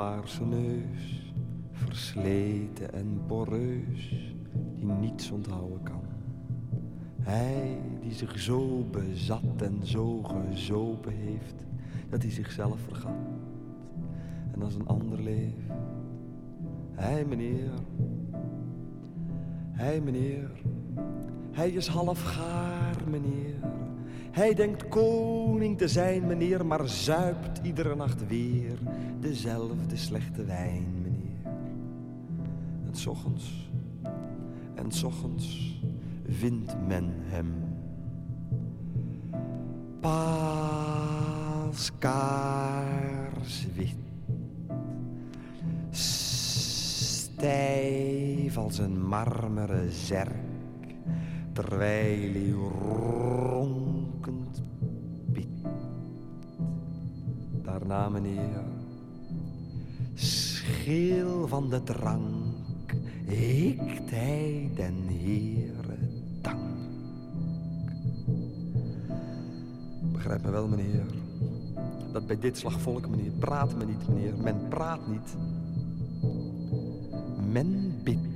pimpelpaarse neus, versleten en poreus, die niets onthouden kan. Hij die zich zo bezat en zo gezopen heeft, dat hij zichzelf vergat. En als een ander leeft. Hij meneer, hij meneer, hij is half gaar meneer. Hij denkt koning te zijn meneer, maar zuipt iedere nacht weer dezelfde slechte wijn meneer. En s ochtends, en s ochtends vindt men hem. Paaskaarswit. Stijf als een marmeren zerk. Terwijl hij ronkend piet. Daarna meneer. Scheel van de drank. Hikt hij den heren dank. Begrijp me wel, meneer. Dat bij dit slag volk, meneer, praat me niet, meneer. Men praat niet. Men bidt.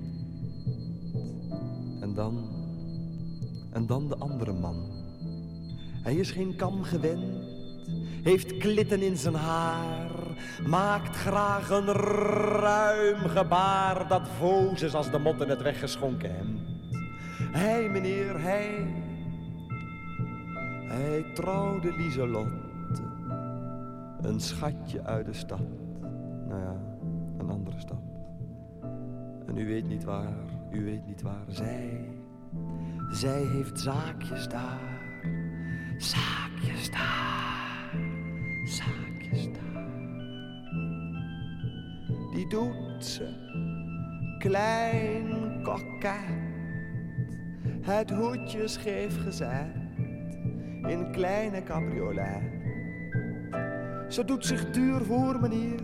En dan, en dan de andere man. Hij is geen kam gewend, heeft klitten in zijn haar, maakt graag een ruim gebaar dat voos als de mot in het weggeschonken hemd. Hij, meneer, hij, hij trouwde Lieselotte, een schatje uit de stad. Nou ja, een andere stad. En u weet niet waar, u weet niet waar. Zij, zij heeft zaakjes daar, zaakjes daar, zaakjes daar. Doet ze, klein koket. Het hoedje scheef gezet, in kleine cabriolet. Ze doet zich duur voor, meneer.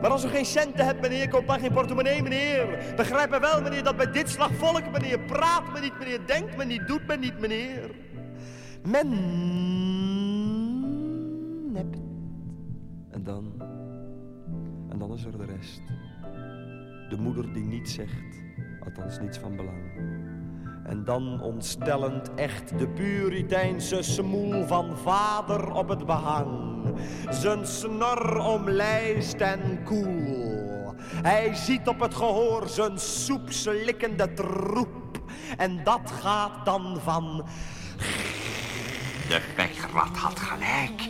Maar als u geen centen hebt, meneer, koop dan geen portemonnee, meneer. Begrijp me wel, meneer, dat bij dit slag volk, meneer, praat me niet, meneer, denkt me niet, doet me niet, meneer. Men nept. En dan de moeder die niets zegt, althans niets van belang. En dan ontstellend echt de puriteinse smoel van vader op het behang. Zijn snor omlijst en koel. Hij ziet op het gehoor zijn soepslikkende troep. En dat gaat dan van... De wegrad had gelijk.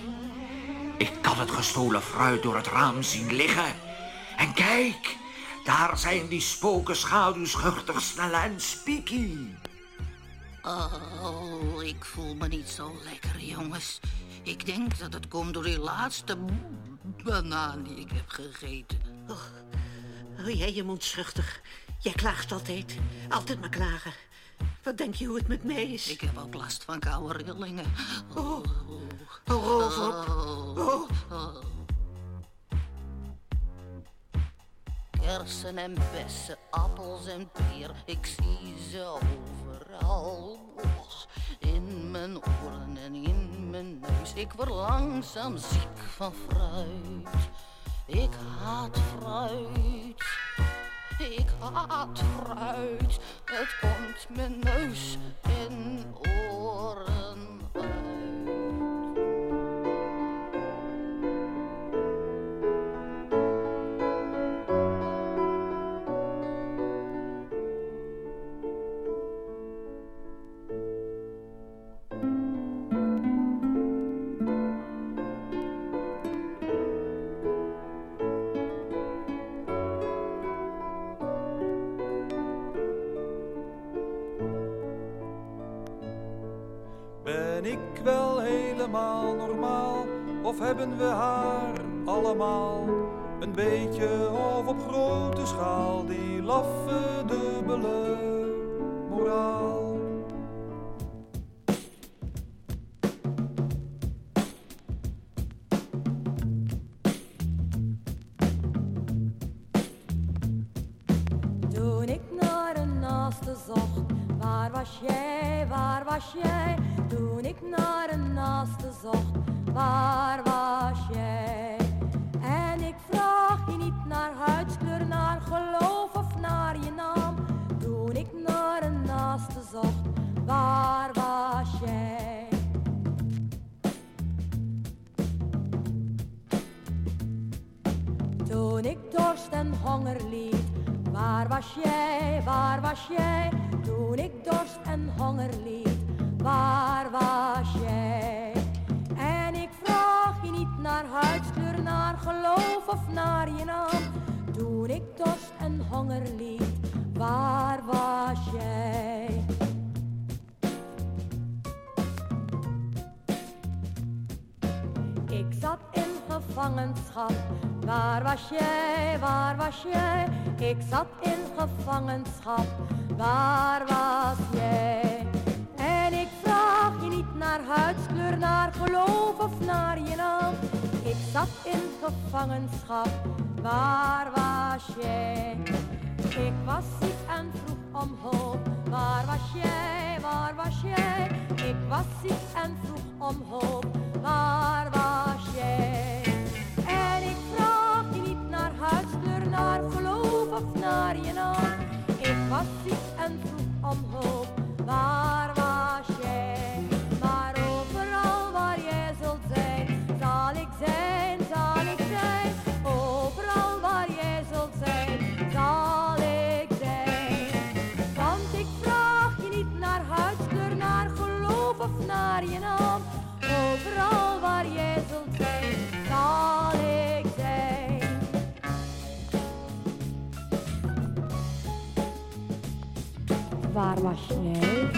Ik kan het gestolen fruit door het raam zien liggen. En kijk, daar zijn die spoken schaduwschuchter Snelle en Spieky. Oh, ik voel me niet zo lekker, jongens. Ik denk dat het komt door die laatste banaan die ik heb gegeten. Oh, oh jij je mond schuchtig. Jij klaagt altijd. Altijd maar klagen. Wat denk je hoe het met mij is? Ik heb ook last van koude rillingen. Oh, oh roof op. Oh. oh. Kersen en bessen, appels en peer, ik zie ze overal. In mijn oren en in mijn neus, ik word langzaam ziek van fruit. Ik haat fruit, ik haat fruit. Het komt mijn neus en oren was jij, waar was jij? Toen ik naar een naaste zocht, waar was jij? En ik vraag je niet naar huidskleur, naar geloof of naar je naam. Toen ik naar een naaste zocht, waar was jij? Toen ik dorst en honger liet, waar was jij, waar was jij? Toen ik en honger liet, waar was jij? En ik vraag je niet naar huidskleur, naar geloof of naar je naam. Toen ik dorst en honger liet, waar was jij? Gevangenschap, waar was jij, waar was jij? Ik zat in gevangenschap, waar was jij? En ik vraag je niet naar huidskleur, naar geloof of naar je naam. Ik zat in gevangenschap, waar was jij? Ik was ziek en vroeg om hulp, waar was jij, waar was jij? Ik was ziek en vroeg om hulp, waar was jij? Naar geloof of naar je naam. Ik was ziek en vroeg om waar Waar was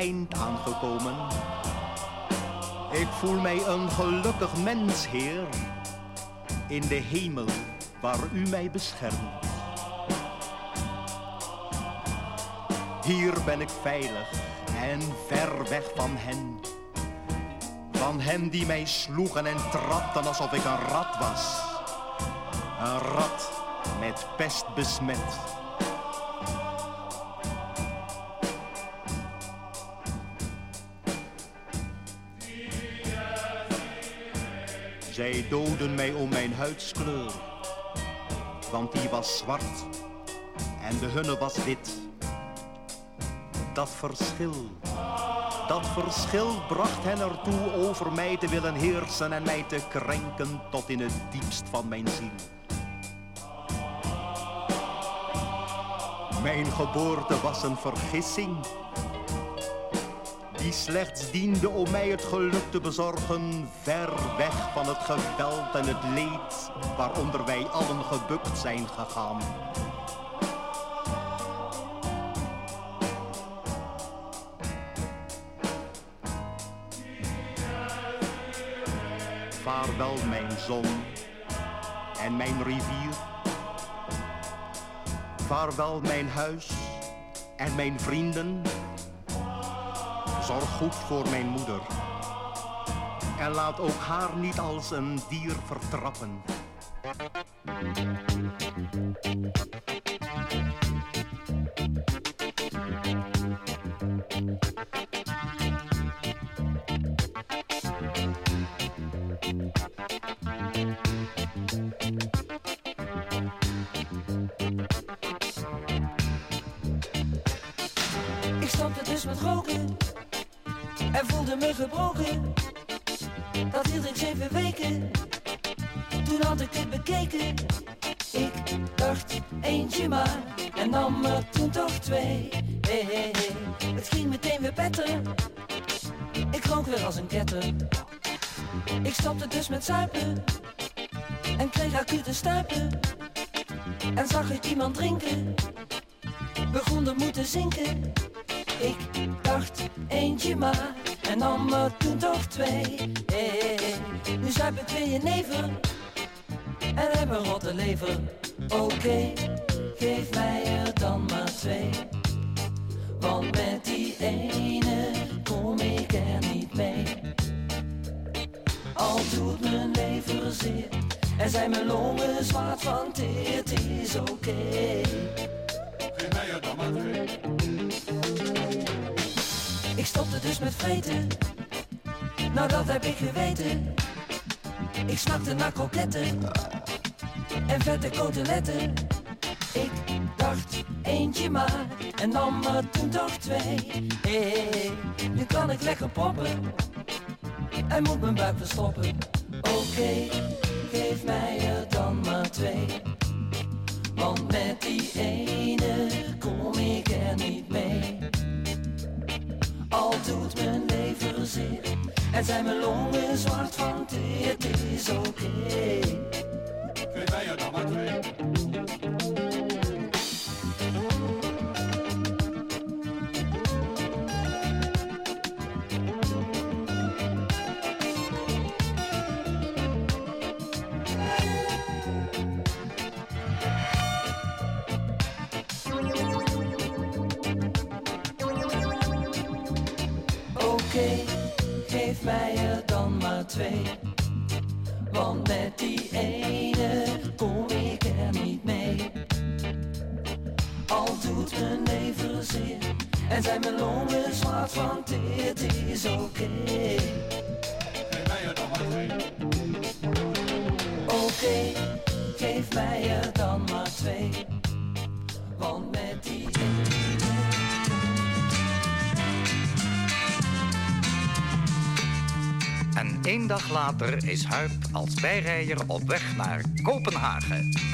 aangekomen. Ik voel mij een gelukkig mens, Heer, in de hemel waar u mij beschermt. Hier ben ik veilig en ver weg van hen. Van hen die mij sloegen en trapten alsof ik een rat was. Een rat met pest besmet. Zij doden mij om mijn huidskleur, want die was zwart en de hunne was wit. Dat verschil dat verschil bracht hen ertoe over mij te willen heersen en mij te krenken tot in het diepst van mijn ziel. Mijn geboorte was een vergissing, die slechts diende om mij het geluk te bezorgen, ver weg van het geweld en het leed waaronder wij allen gebukt zijn gegaan. Vaarwel mijn zon en mijn rivier. Vaarwel mijn huis en mijn vrienden. Zorg goed voor mijn moeder. En laat ook haar niet als een dier vertrappen. Hield ik zeven toen had ik het bekeken. Ik dacht eentje maar en nam er toen toch twee. Hey, hey, hey. Het ging meteen weer beter, ik rook weer als een ketter. Ik stopte dus met zuipen en kreeg acute stuipen. En zag ik iemand drinken, begon er moeten zinken. Ik dacht eentje maar en nam er toen toch twee. Hey, nu zuip ik weer je never en heb een rotte lever. Oké, geef mij er dan maar twee. Want met die ene kom ik er niet mee. Al doet mijn lever zeer en zijn mijn longen zwart van teer, het is oké. Geef mij er dan maar twee. Stopte dus met vreten, nou dat heb ik geweten. Ik snakte naar kroketten en vette koteletten. Ik dacht eentje maar en nam er toen toch twee. Hey, nu kan ik lekker poppen en moet mijn buik verstoppen. Oké, geef mij er dan maar twee. Want met die ene kom ik er niet mee. Al doet mijn lever zeer en zijn mijn longen zwart van het is oké. Geef mij er maar twee. Maar twee. Want met die ene kom ik er niet mee. Al doet mijn lever zeer en zijn mijn longen zwart teer, het is oké. Geef mij dan maar twee. Oké, geef mij er dan maar twee. En één dag later is Huip als bijrijder op weg naar Kopenhagen.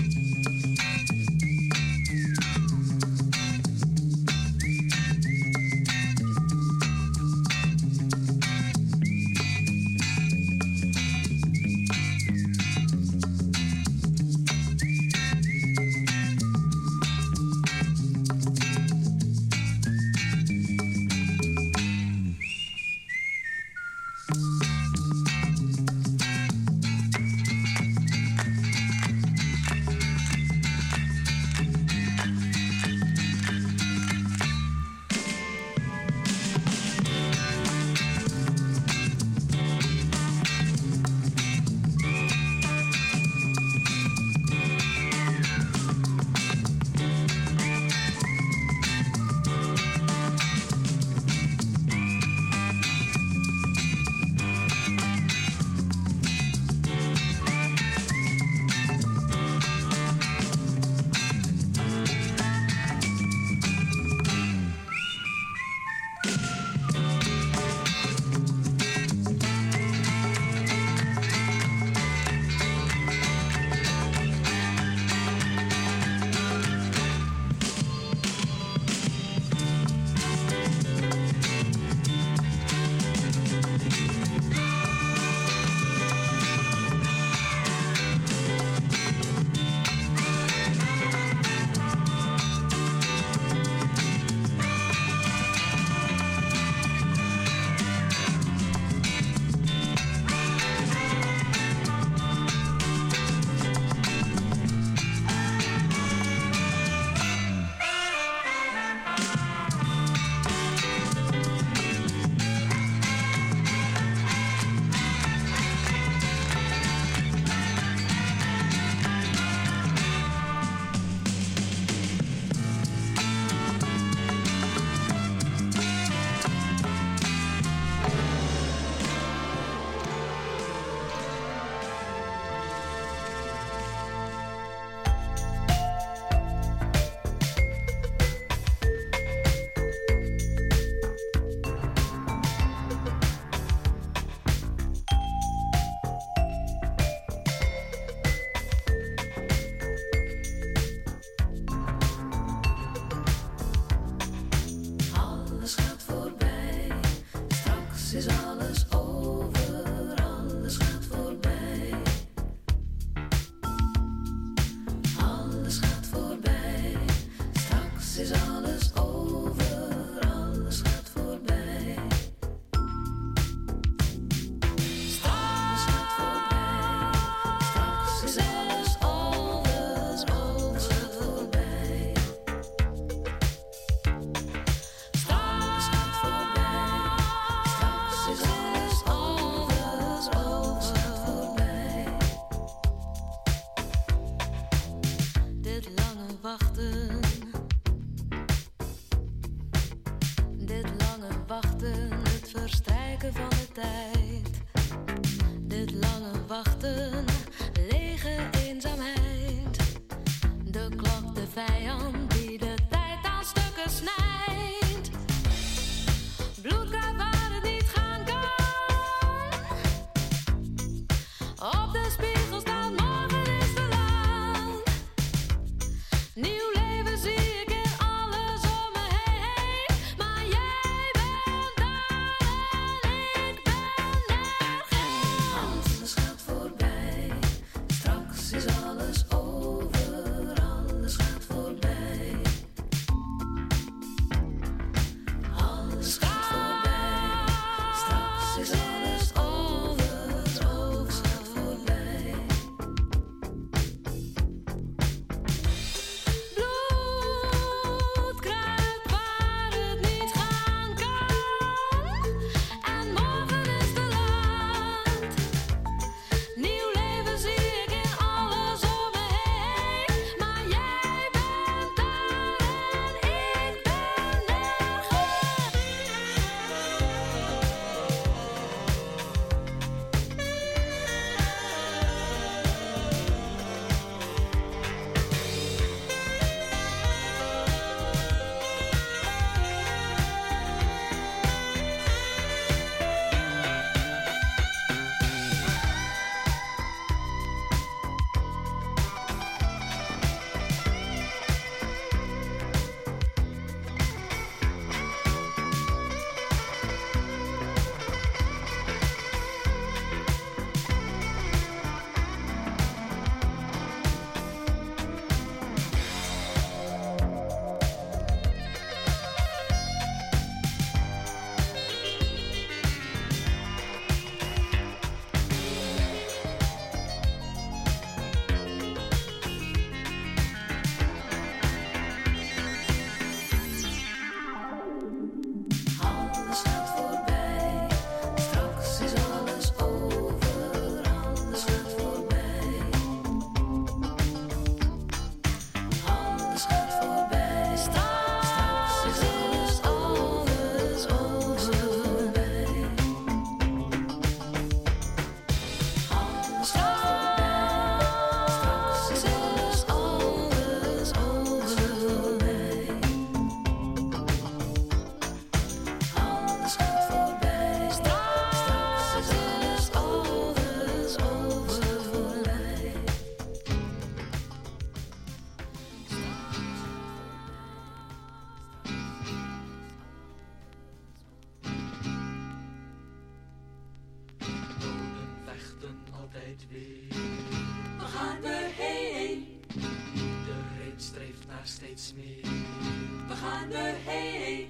We gaan erheen,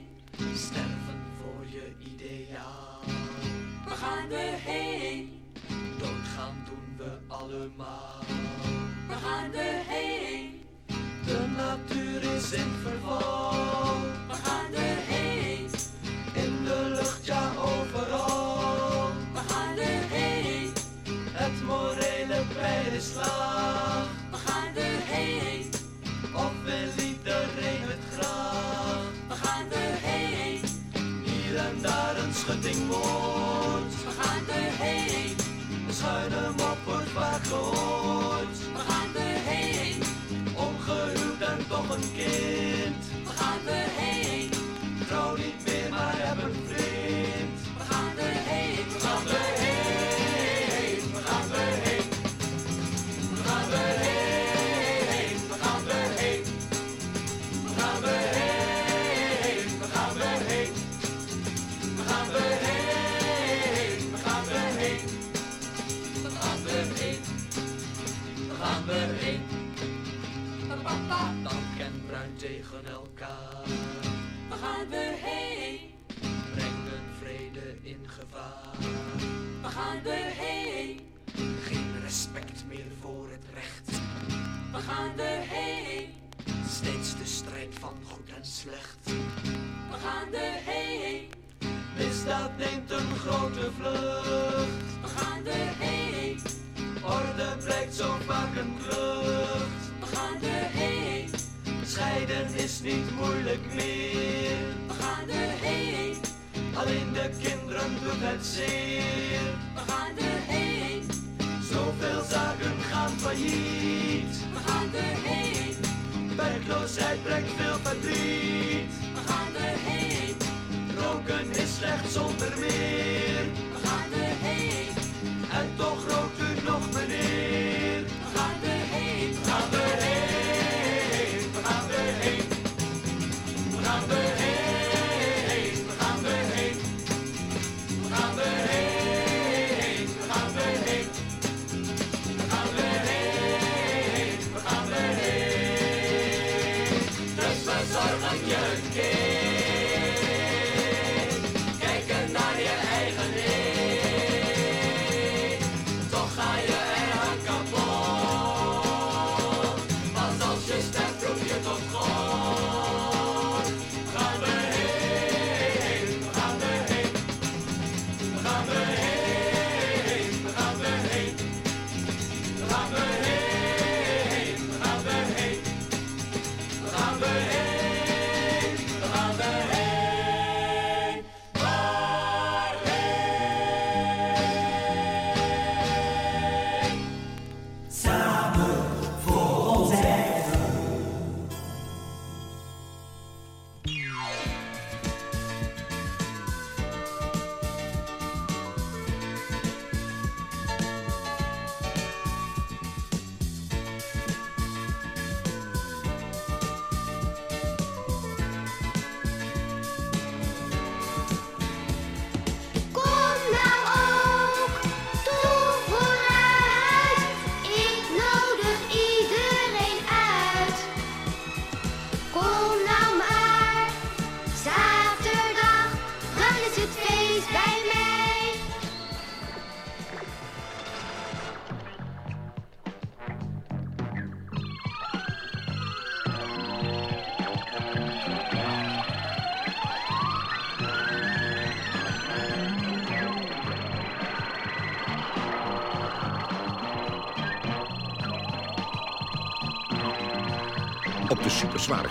sterven voor je ideaal. We gaan erheen, doodgaan doen we allemaal. Steeds de strijd van goed en slecht. Waar gaan we heen? Misdaad neemt een grote vlucht. Waar gaan we heen? Orde blijkt zo vaak een klucht. Waar gaan we heen? Scheiden is niet moeilijk meer. Waar gaan we heen? Alleen de kinderen doet het zeer. Waar gaan we heen? Zoveel zaken gaan failliet. Waar gaan we heen? Werkloosheid brengt veel verdriet. Waar gaan we heen? Roken is slecht zonder meer. Waar gaan we heen? En toch rookt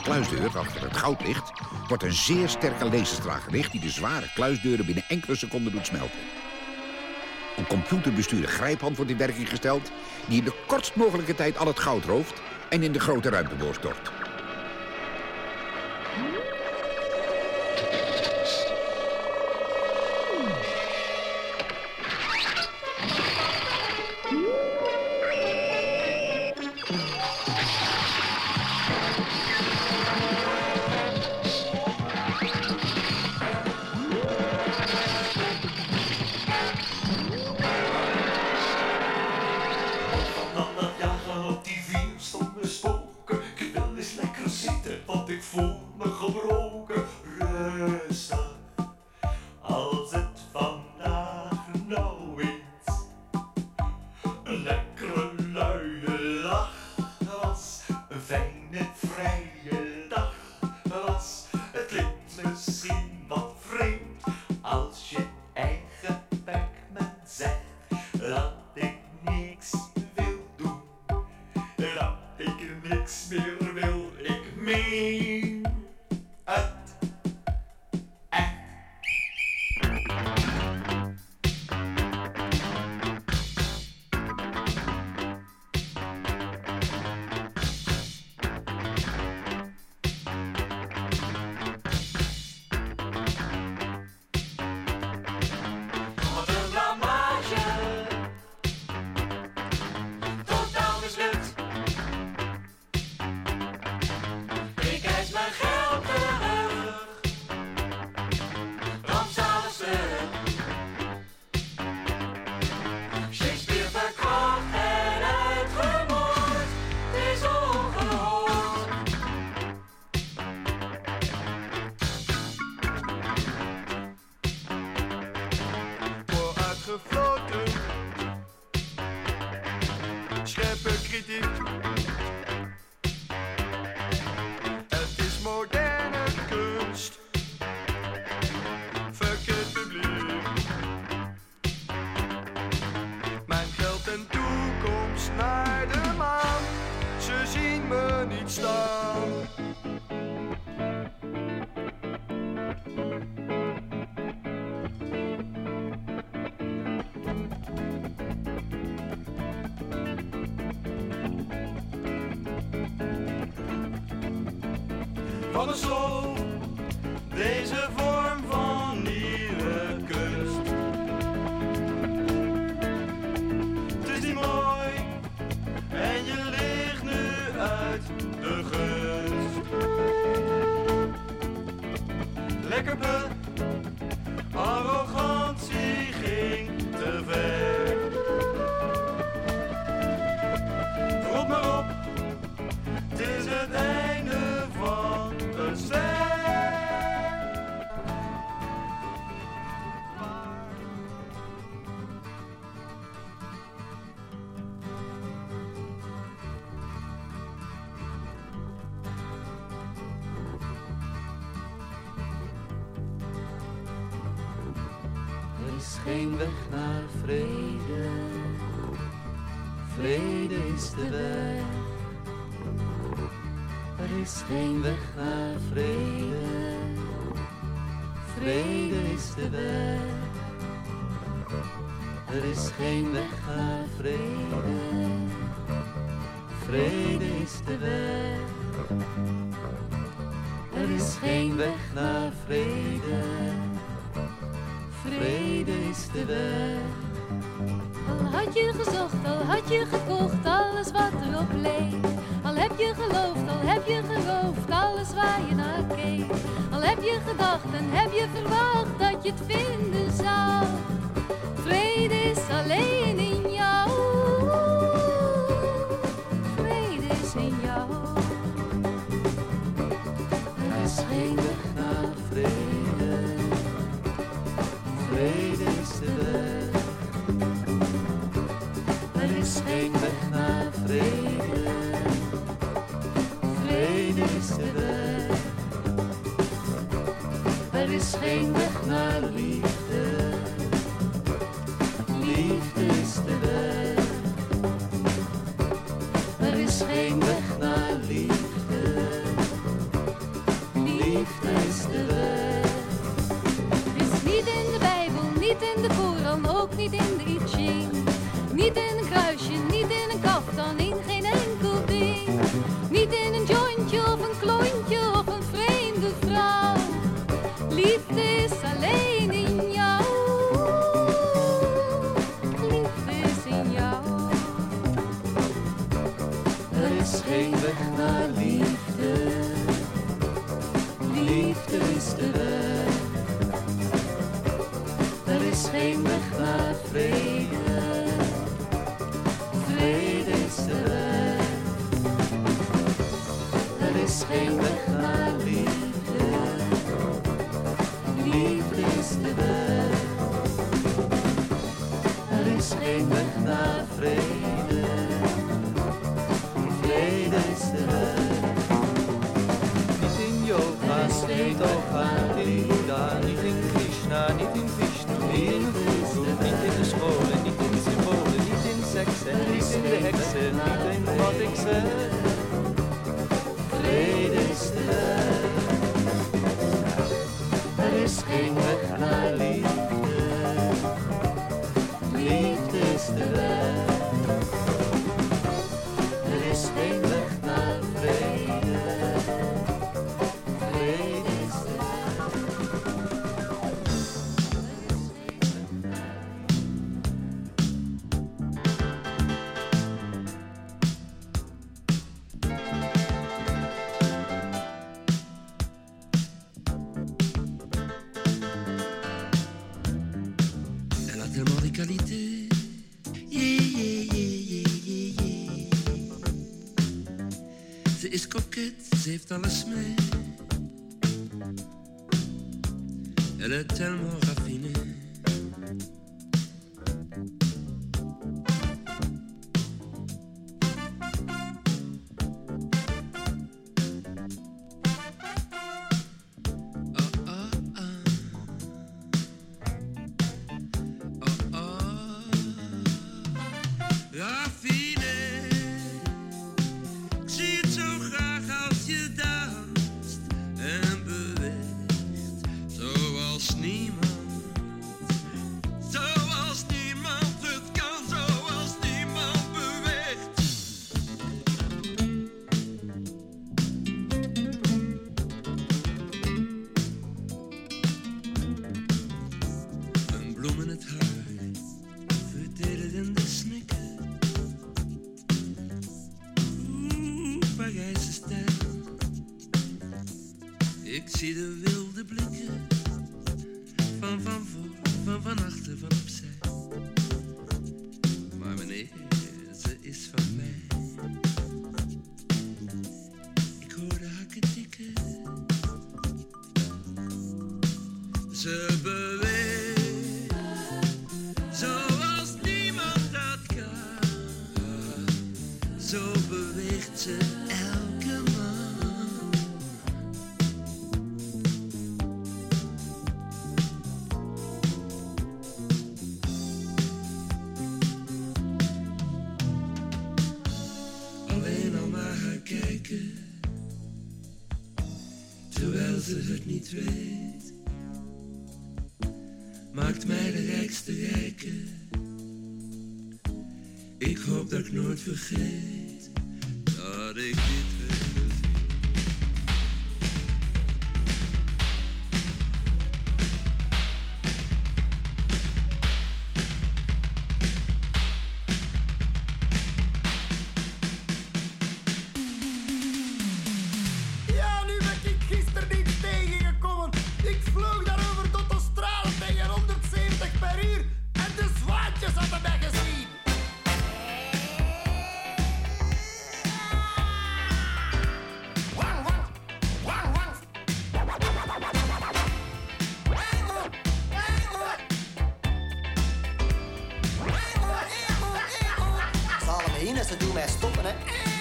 kluisdeur achter het goudlicht wordt een zeer sterke laserstraal gericht die de zware kluisdeuren binnen enkele seconden doet smelten. Een computerbestuurde grijphand wordt in werking gesteld die in de kortst mogelijke tijd al het goud rooft en in de grote ruimteboor stort. wat ik voel. on the shore. Er is geen weg naar vrede. Vrede is de weg. Er is geen weg naar vrede. Vrede is de weg. Er is geen weg naar vrede. Vrede is de weg. Al had je gezocht, al had je gekocht je gedacht en heb je verwacht dat je het vinden zou? Vrede is alleen in jou. Vrede is in jou. Er is geen weg naar vrede. Vrede is de weg. Er is geen weg naar vrede. Vrede is de weg is geen weg naar lief. vrede, vrede is terug. Er is geen weg naar liefde, liefde is de weg. Er is geen weg naar vrede. faces fell asleep. for. mensen doen mij stoppen.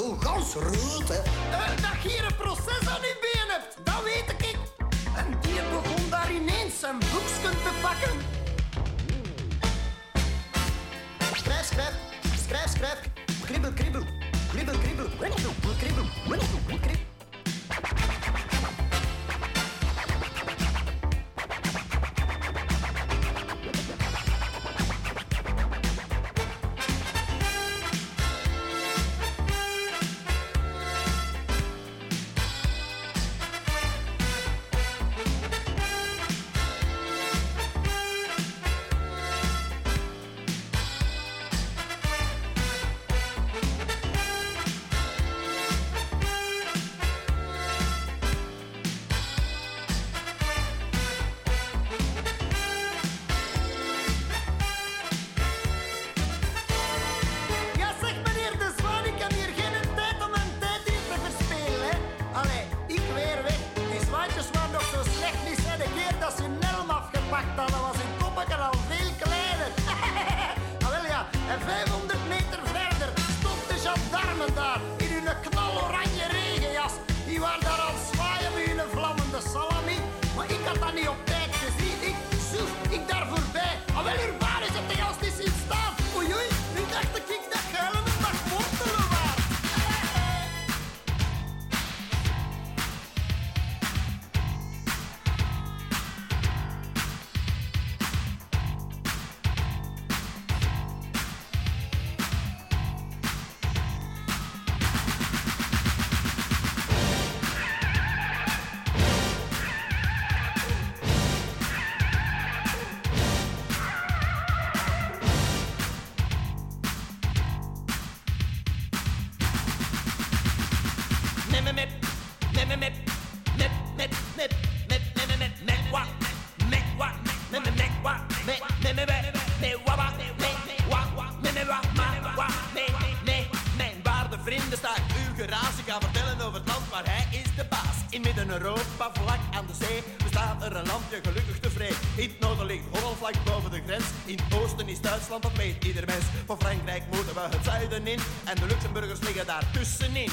zo gans rood, hè. Uh, dat je hier een proces aan je been hebt, dat weet ik. Een dier begon daar ineens zijn boeksken te pakken. pyssyn in.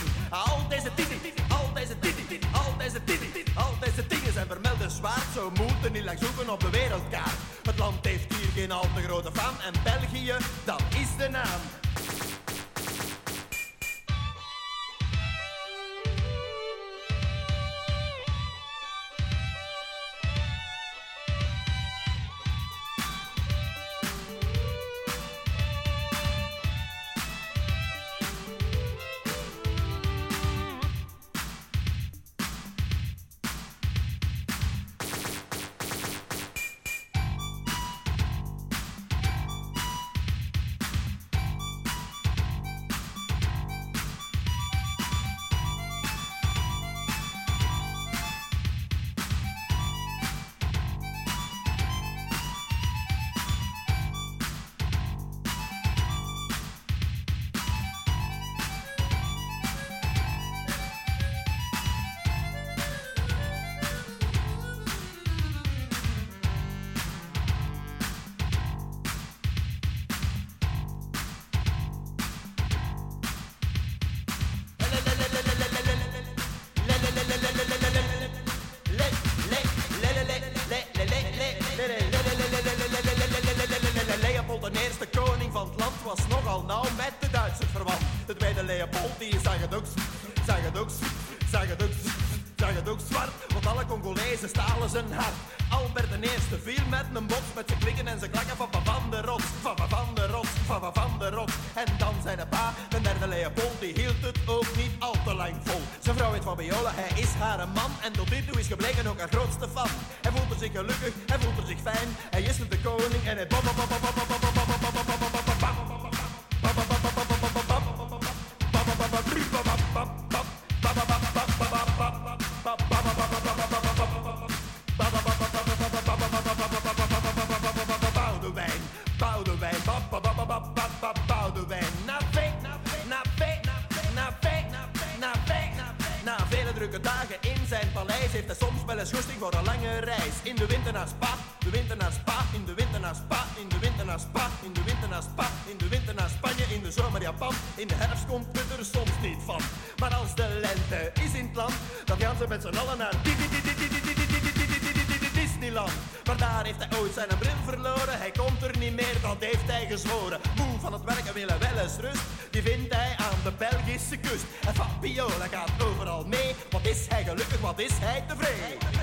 you're looking Hij is in het land, dan gaan ze met z'n allen naar Disneyland. Maar daar heeft hij ooit zijn bril verloren. Hij komt er niet meer, dat heeft hij gezworen. Moe van het werken willen wel eens rust. Die vindt hij aan de Belgische kust. En Fabiola gaat overal mee. Wat is hij gelukkig, wat is hij tevreden?